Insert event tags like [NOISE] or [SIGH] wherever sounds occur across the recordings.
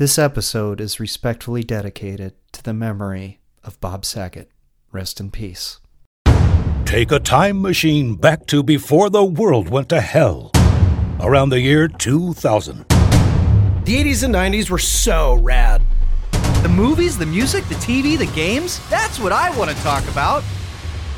This episode is respectfully dedicated to the memory of Bob Saget. Rest in peace. Take a time machine back to before the world went to hell. Around the year 2000. The 80s and 90s were so rad. The movies, the music, the TV, the games that's what I want to talk about.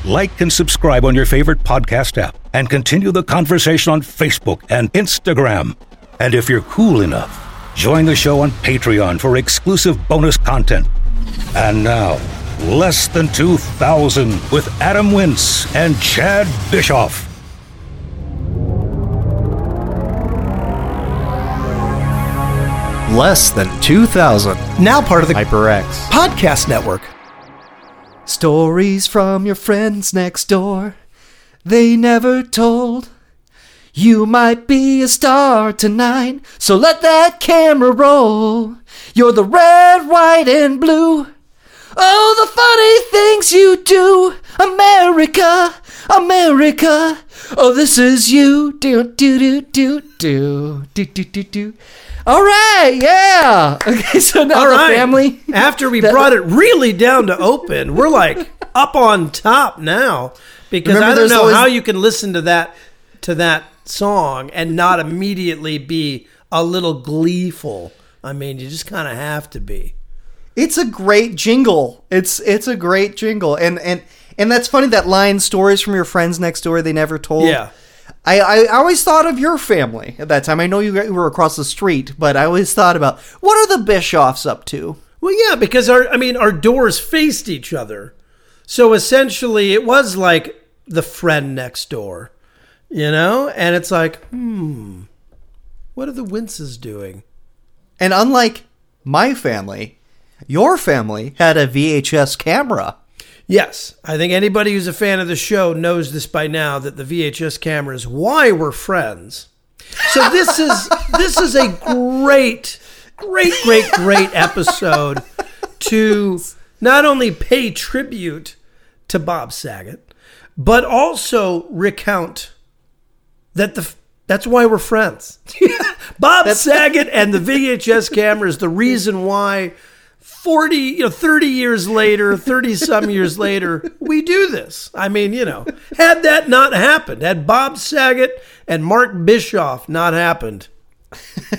Like and subscribe on your favorite podcast app and continue the conversation on Facebook and Instagram. And if you're cool enough, Join the show on Patreon for exclusive bonus content. And now, Less Than 2000 with Adam Wince and Chad Bischoff. Less Than 2000. Now part of the HyperX Podcast Network. Stories from your friends next door. They never told. You might be a star tonight, so let that camera roll. You're the red, white, and blue. Oh, the funny things you do, America, America. Oh, this is you. Do do do do do do do do do. All right, yeah. [LAUGHS] Okay, so now All the right. family. After we [LAUGHS] brought it really down to open, we're like up on top now because Remember, I don't know always- how you can listen to that to that song and not immediately be a little gleeful. I mean, you just kind of have to be. It's a great jingle. It's it's a great jingle, and and and that's funny. That line, "Stories from your friends next door, they never told." Yeah. I, I always thought of your family at that time. I know you were across the street, but I always thought about what are the Bischoffs up to? Well, yeah, because our I mean our doors faced each other, so essentially it was like the friend next door, you know. And it's like, hmm, what are the Winces doing? And unlike my family, your family had a VHS camera. Yes, I think anybody who's a fan of the show knows this by now that the VHS camera is why we're friends. So this [LAUGHS] is this is a great, great, great, great episode to not only pay tribute to Bob Saget, but also recount that the that's why we're friends. [LAUGHS] Bob Saget and the VHS camera is the reason why 40, you know, 30 years later, 30 some years later, we do this. I mean, you know, had that not happened, had Bob Saget and Mark Bischoff not happened,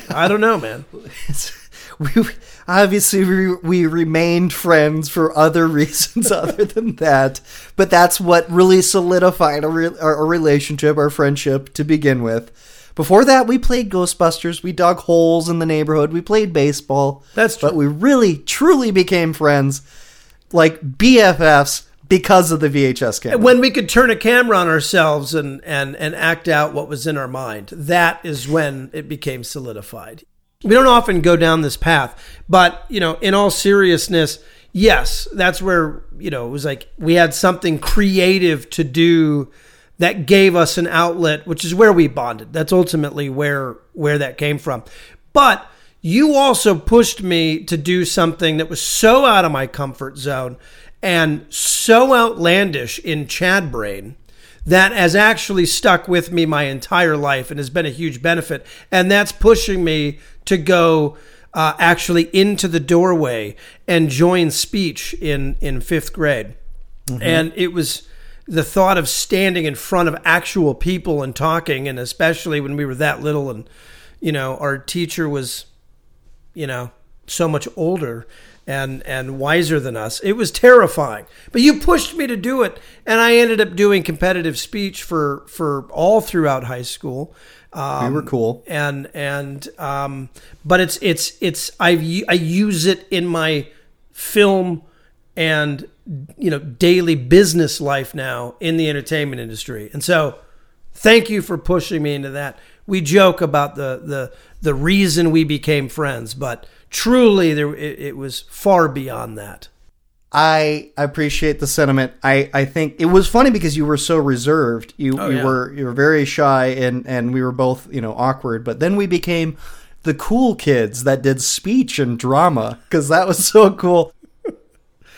I don't know, man. [LAUGHS] [LAUGHS] we obviously we, we remained friends for other [LAUGHS] reasons other than that but that's what really solidified our, our, our relationship our friendship to begin with before that we played ghostbusters we dug holes in the neighborhood we played baseball That's true. but we really truly became friends like bffs because of the vhs camera When we could turn a camera on ourselves and, and, and act out what was in our mind, that is when it became solidified. We don't often go down this path, but, you know, in all seriousness, yes, that's where, you know, it was like we had something creative to do that gave us an outlet, which is where we bonded. That's ultimately where where that came from. But you also pushed me to do something that was so out of my comfort zone and so outlandish in Chad brain that has actually stuck with me my entire life and has been a huge benefit. And that's pushing me to go uh, actually into the doorway and join speech in, in fifth grade. And it was the thought of standing in front of actual people and talking, and especially when we were that little and, you know, our teacher was you know, so much older and and wiser than us. It was terrifying. But you pushed me to do it, and I ended up doing competitive speech for for all throughout high school. Um, we were cool and and um, but it's it's it's I I use it in my film and you know daily business life now in the entertainment industry, and so thank you for pushing me into that. We joke about the the the reason we became friends, but truly there it, it was far beyond that. I appreciate the sentiment. I, I think it was funny because you were so reserved. You Oh, you yeah. were you were very shy and and we were both you know awkward. But then we became the cool kids that did speech and drama because that was so cool.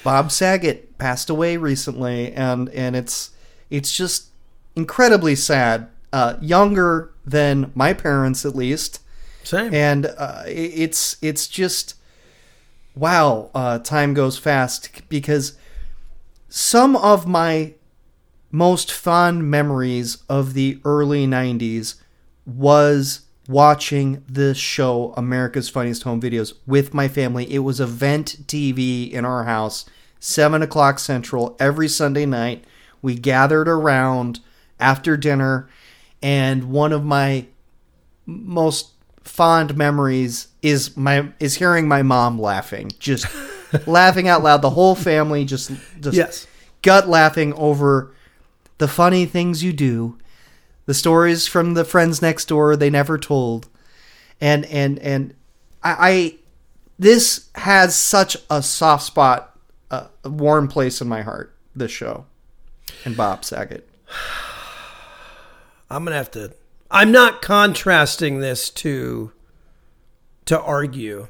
Bob Saget passed away recently, and and it's it's just incredibly sad. Uh, younger than my parents, at least. Same. and uh, it's it's just wow. Uh, time goes fast because some of my most fond memories of the early '90s was watching this show, America's Funniest Home Videos, with my family. It was event TV in our house, seven o'clock central every Sunday night. We gathered around after dinner, and one of my most fond memories is my is hearing my mom laughing, just [LAUGHS] laughing out loud. The whole family just just Yes. gut laughing over the funny things you do, the stories from the friends next door they never told, and and and I, I this has such a soft spot, a, a warm place in my heart. This show, and Bob Saget. I'm gonna have to. I'm not contrasting this to to argue,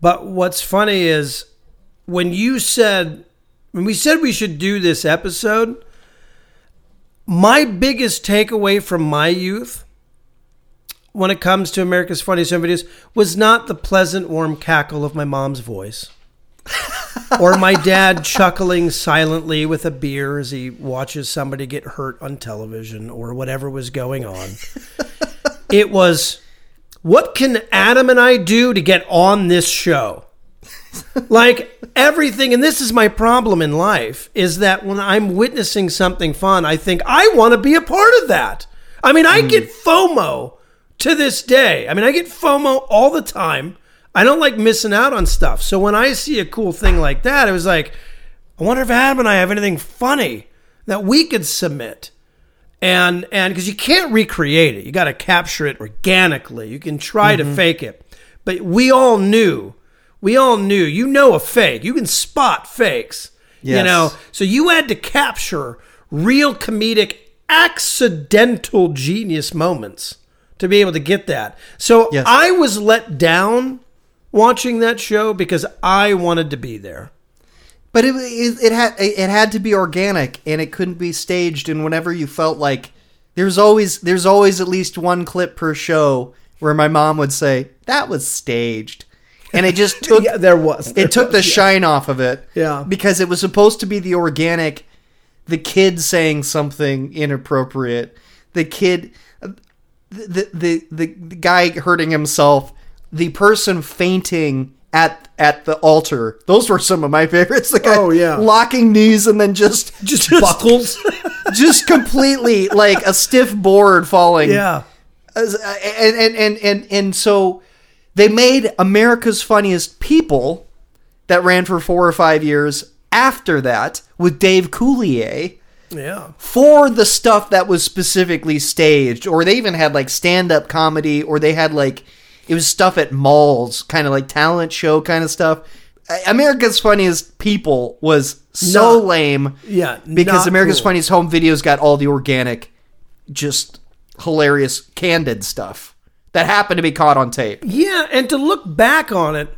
but what's funny is when you said when we said we should do this episode. My biggest takeaway from my youth, when it comes to America's Funniest Home Videos, was not the pleasant, warm cackle of my mom's voice. [LAUGHS] [LAUGHS] or my dad chuckling silently with a beer as he watches somebody get hurt on television or whatever was going on. it was, what can Adam and I do to get on this show? like everything, and this is my problem in life, is that when I'm witnessing something fun, I think I want to be a part of that. I mean, I get hmm. FOMO to this day. I mean, I get FOMO all the time. I don't like missing out on stuff. So when I see a cool thing like that, it was like, I wonder if Adam and I have anything funny that we could submit. And and because you can't recreate it, you got to capture it organically. You can try to mm-hmm. fake it, but we all knew, we all knew. You know a fake. You can spot fakes. Yes. You know, so you had to capture real comedic, accidental genius moments to be able to get that. So Yes. I was let down watching that show because I wanted to be there. But it, it it had it had to be organic and it couldn't be staged. And whenever you felt like there's always there's always at least one clip per show where my mom would say that was staged, and it just [LAUGHS] took Yeah, there was. There it took the [LAUGHS] yeah. shine off of it. Yeah. because it was supposed to be the organic, the kid saying something inappropriate, the kid, the the the, the guy hurting himself, the person fainting at at the altar. Those were some of my favorites. [LAUGHS] The guy Oh, yeah. locking knees and then just [LAUGHS] just buckles. [LAUGHS] just completely like a stiff board falling. yeah. Uh, and and and and and so they made America's Funniest People that ran for four or five years after that with Dave Coulier Yeah. for the stuff that was specifically staged, or they even had like stand up comedy, or they had like it was stuff at malls, kind of like talent show kind of stuff. America's Funniest People was so Not- lame, Yeah. because America's cool. Funniest Home Videos got all the organic, just hilarious, candid stuff that happened to be caught on tape. Yeah, and to look back on it,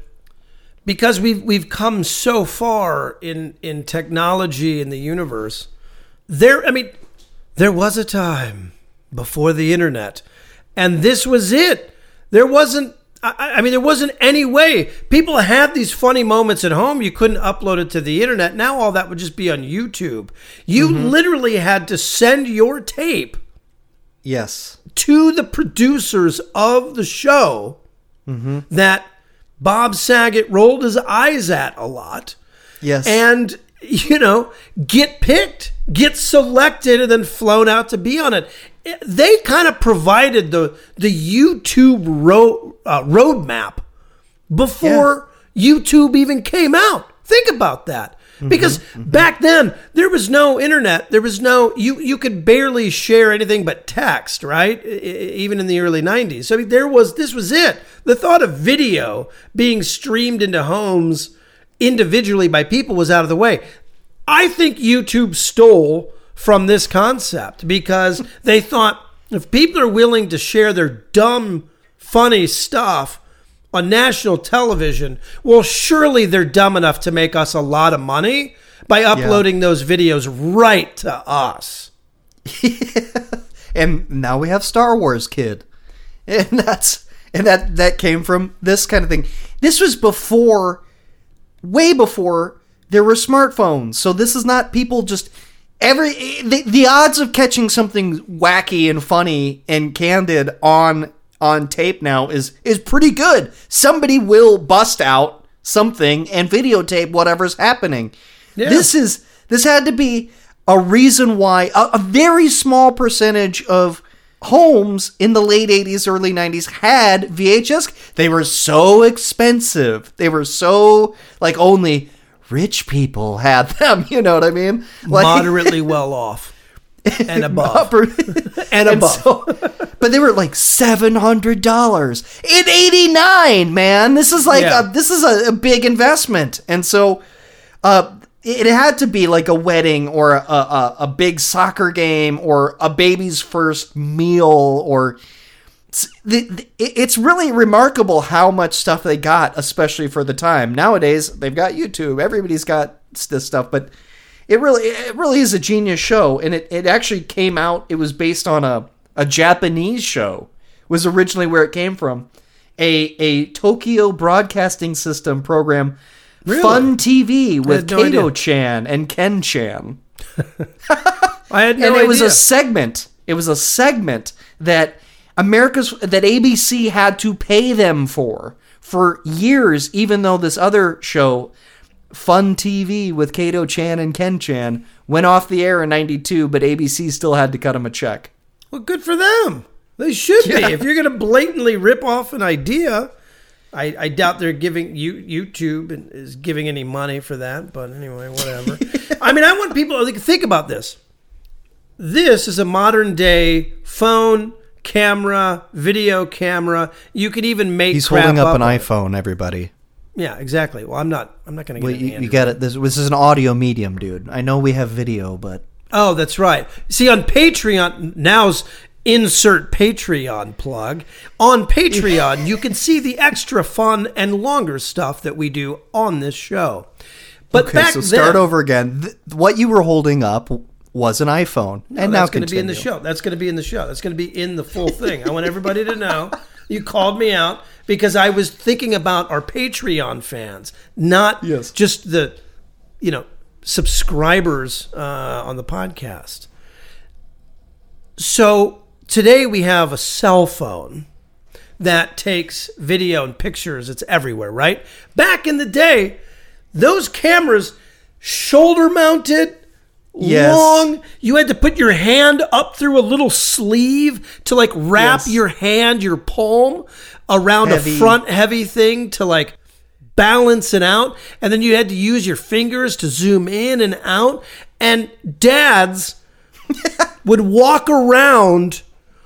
because we've we've come so far in in technology in the universe. There, I mean, there was a time before the internet, and this was it. There wasn't. I, mean, there wasn't any way people had these funny moments at home. You couldn't upload it to the internet. Now all that would just be on YouTube. You mm-hmm. literally had to send your tape Yes. to the producers of the show mm-hmm. that Bob Saget rolled his eyes at a lot Yes. and you know get picked get selected and then flown out to be on It- they kind of provided the the youtube road uh, roadmap before youtube even came out. Think about that. Because back then there was no internet. There was no you you could barely share anything but text right? I- I- even in the early 90s so there was this was it. The thought of video being streamed into homes individually by people was out of the way. I think YouTube stole from this concept because [LAUGHS] they thought if people are willing to share their dumb, funny stuff on national television, well, surely they're dumb enough to make us a lot of money by uploading those videos right to us. [LAUGHS] and now we have Star Wars Kid, and that's and that that came from this kind of thing. This was before, way before there were smartphones. So this is not people just every the, the odds of catching something wacky and funny and candid on on tape now is is pretty good. Somebody will bust out something and videotape whatever's happening. Yeah. This is this had to be a reason why a, a very small percentage of homes in the late 80s early 90s had VHS they were so expensive they were so like only rich people had them [LAUGHS] you know what i mean like Moderately [LAUGHS] well off and above. upper- [LAUGHS] And above. so- but they were like seven hundred dollars in '89. Man, this is like Yeah. a, this is a, a big investment, and so uh, it had to be like a wedding or a, a, a big soccer game or a baby's first meal or. It's- the- the- It's really remarkable how much stuff they got, especially for the time. Nowadays, they've got YouTube. Everybody's got this stuff, but it really it really is a genius show and it, it actually came out it was based on a, a japanese show was originally where it came from a a tokyo broadcasting system program fun tv with no idea. kato chan and ken chan [LAUGHS] I had no and it was a segment it was a segment that america's that abc had to pay them for for years even though this other show fun tv with kato chan and ken chan went off the air in 92 but abc still had to cut him a check Well, good for them. They should Yeah. be. If you're going to blatantly rip off an idea, I, I doubt they're giving you YouTube is giving any money for that. But anyway, whatever. [LAUGHS] I mean, I want people to think about this. This is a modern day phone, camera, video camera. You could even make. he's holding up an of it. iphone everybody Yeah, exactly. Well, I'm not. I'm not going to well, get. you, you get it this, this is an audio medium dude i know we have video but Oh, that's right. See, on Patreon, now's insert Patreon plug. On Patreon, you can see the extra fun and longer stuff that we do on this show. But okay back so start then, over again Th- what you were holding up was an iphone and now that's going to be in the show. That's going to be in the show. That's going to be in the full thing. I want everybody to know [LAUGHS] you called me out because I was thinking about our Patreon fans, not Yes. just the, you know, subscribers uh, on the podcast. So today we have a cell phone that takes video and pictures. It's everywhere, right? Back in the day, those cameras shoulder mounted, Yes. long. You had to put your hand up through a little sleeve to like wrap Yes. your hand, your palm around Heavy. a front heavy thing to like balance it out. And then you had to use your fingers to zoom in and out. And dads [LAUGHS] would walk around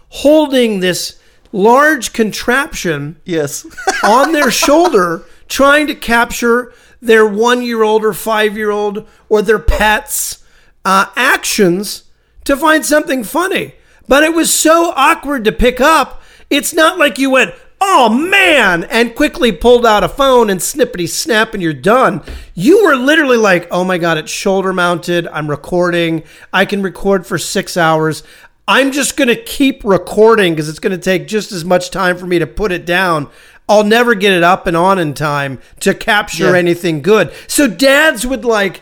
holding this large contraption yes [LAUGHS] on their shoulder trying to capture their one year old or five year old or their pets' uh, actions to find something funny. But it was so awkward to pick up. It's not like you went, oh man, and quickly pulled out a phone and snippety snap and you're done. You were literally like, oh my God, it's shoulder mounted. I'm recording. I can record for six hours. I'm just going to keep recording because it's going to take just as much time for me to put it down. I'll never get it up and on in time to capture Yeah. anything good. So dads would like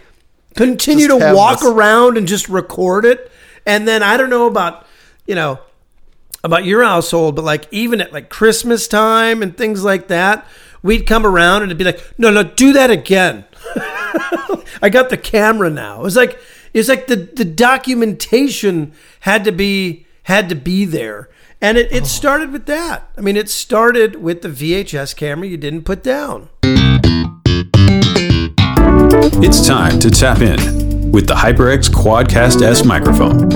continue Just to walk this- around and just record it. And then I don't know about, you know, about your household, but like even at like Christmas time and things like that, we'd come around and it'd be like, no, no, do that again. [LAUGHS] I got the camera now. It was like it's like the the documentation had to be had to be there. And it, it oh. started with that. I mean, it started with the VHS camera you didn't put down. It's time to tap in with the HyperX Quadcast S microphone.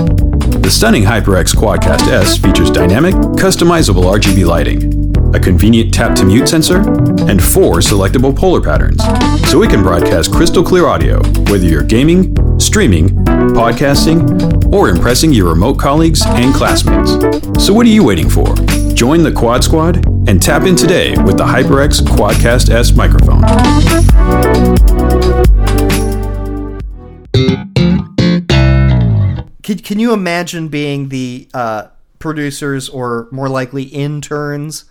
The stunning HyperX Quadcast S features dynamic, customizable RGB lighting, a convenient tap to mute sensor, and four selectable polar patterns, so it can broadcast crystal clear audio whether you're gaming, streaming, podcasting, or impressing your remote colleagues and classmates. So what are you waiting for? Join the Quad Squad and tap in today with the HyperX Quadcast S microphone. Can, can you imagine being the uh, producers or more likely interns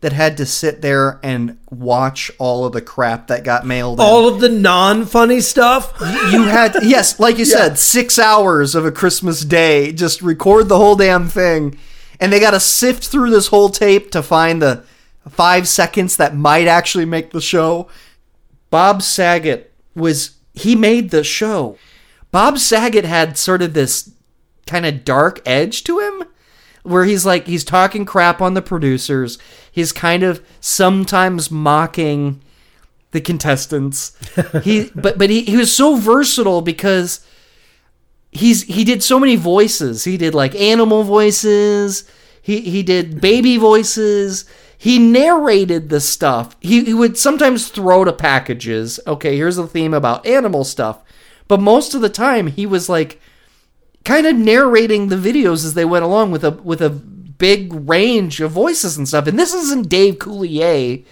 that had to sit there and watch all of the crap that got mailed in. All of the non-funny stuff. you had [LAUGHS] yes, like you said, six hours of a Christmas day, just record the whole damn thing, and they got to sift through this whole tape to find the five seconds that might actually make the show. Bob Saget was he made the show. Bob Saget had sort of this kind of dark edge to him where he's like he's talking crap on the producers. He's kind of sometimes mocking the contestants. [LAUGHS] he but but he, he was so versatile because he's he did so many voices. He did like animal voices. He he did baby voices. He narrated the stuff. He, he would sometimes throw to packages. Okay, here's a theme about animal stuff. But most of the time he was like kind of narrating the videos as they went along with a with a big range of voices and stuff. And this isn't Dave Coulier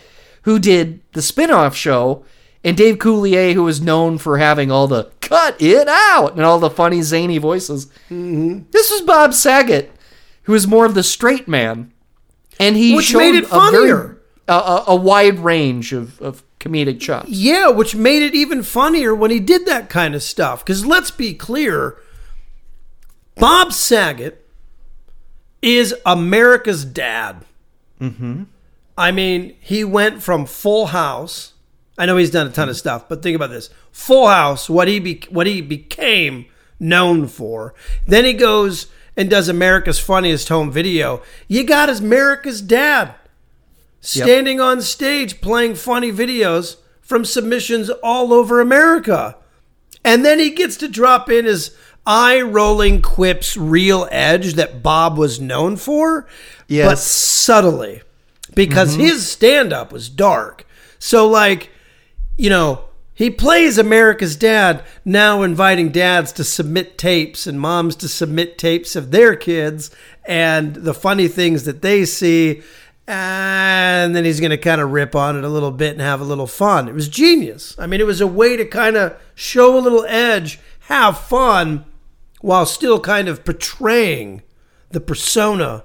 who did the spin-off show and Dave Coulier who was known for having all the cut it out and all the funny zany voices. Mm-hmm. This was Bob Saget who was more of the straight man. And he Which showed made it a very- a, a, a wide range of, of comedic chops. Yeah, which made it even funnier when he did that kind of stuff. Because let's be clear, Bob Saget is America's dad. Mm-hmm. I mean, he went from Full House. I know he's done a ton of stuff, but think about this: Full House, what he be, what he became known for. Then he goes and does America's Funniest Home Video. You got his America's dad standing on stage playing funny videos from submissions all over America. And then he gets to drop in his eye rolling quips, real edge that Bob was known for, but subtly because mm-hmm. his stand up was dark. So, like, you know, he plays America's dad, now inviting dads to submit tapes and moms to submit tapes of their kids and the funny things that they see. And then he's going to kind of rip on it a little bit and have a little fun. It was genius. I mean, it was a way to kind of show a little edge, have fun, while still kind of portraying the persona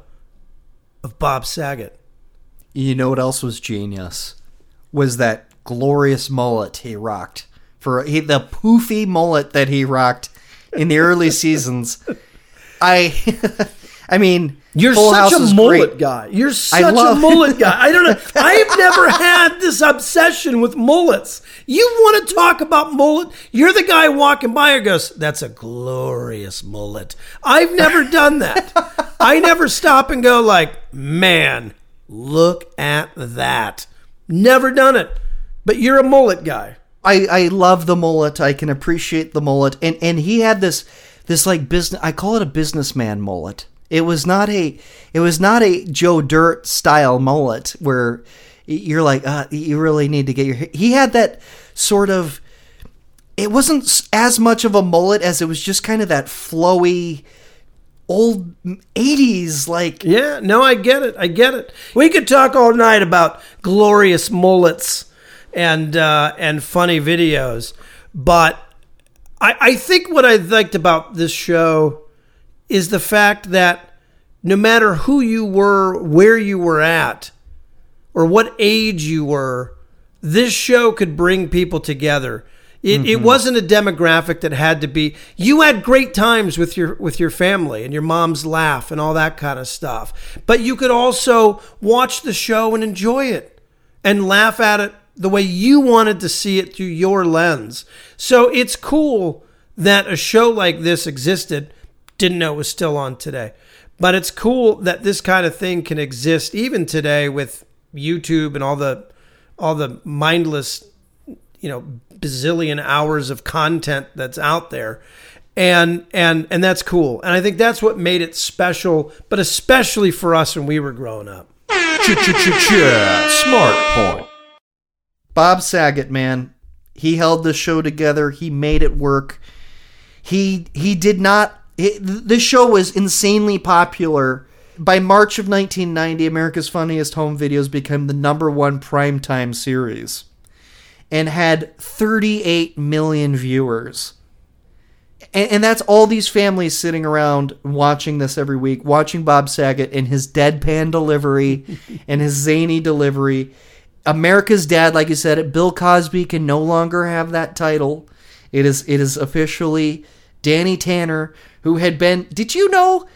of Bob Saget. You know what else was genius? Was that glorious mullet he rocked for he, the poofy mullet that he rocked in the early [LAUGHS] seasons. I, [LAUGHS] I mean, You're Full such House a mullet great. guy. You're such love- a mullet [LAUGHS] guy. I don't know. I've never had this obsession with mullets. You want to talk about mullet? You're the guy walking by and goes, "That's a glorious mullet." I've never done that. I never stop and go like, "Man, look at that." Never done it. But you're a mullet guy. I, I love the mullet. I can appreciate the mullet, and and he had this this like business. I call it a businessman mullet. It was not a it was not a Joe Dirt style mullet where you're like uh, you really need to get your. He had that sort of. It wasn't as much of a mullet as it was just kind of that flowy old 80s like Yeah, no, I get it. I get it. We could talk all night about glorious mullets and uh, and funny videos, but I, I think what I liked about this show is the fact that no matter who you were, where you were at, or what age you were, this show could bring people together. It, it mm-hmm. wasn't a demographic that had to be. You had great times with your with your family and your mom's laugh and all that kind of stuff. But you could also watch the show and enjoy it and laugh at it the way you wanted to see it through your lens. So it's cool that a show like this existed. Didn't know it was still on today. But it's cool that this kind of thing can exist even today with YouTube and all the all the mindless, you know, bazillion hours of content that's out there. And and and that's cool. And I think that's what made it special, but especially for us when we were growing up. Smart point. Bob Saget, man, he held the show together. He made it work. He he did not. It, this show was insanely popular. By March of 1990, America's Funniest Home Videos became the number one primetime series, and had 38 million viewers. And, and that's all these families sitting around watching this every week, watching Bob Saget and his deadpan delivery [LAUGHS] and his zany delivery. America's Dad, like you said, Bill Cosby can no longer have that title. It is it is officially Danny Tanner, who had been. Did you know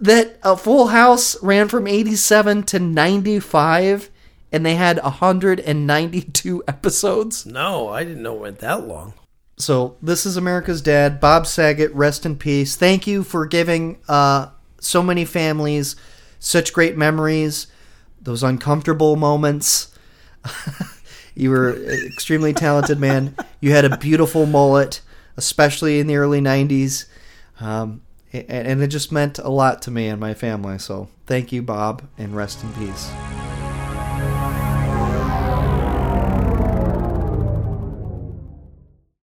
that a Full House ran from eighty seven to ninety five, and they had hundred and ninety two [LAUGHS] episodes? No, I didn't know it went that long. So this is America's Dad, Bob Saget. Rest in peace. Thank you for giving uh, so many families such great memories. Those uncomfortable moments. [LAUGHS] you were an extremely talented man. You had a beautiful mullet, especially in the early '90s, um, and, it just meant a lot to me and my family. So thank you, Bob, and rest in peace.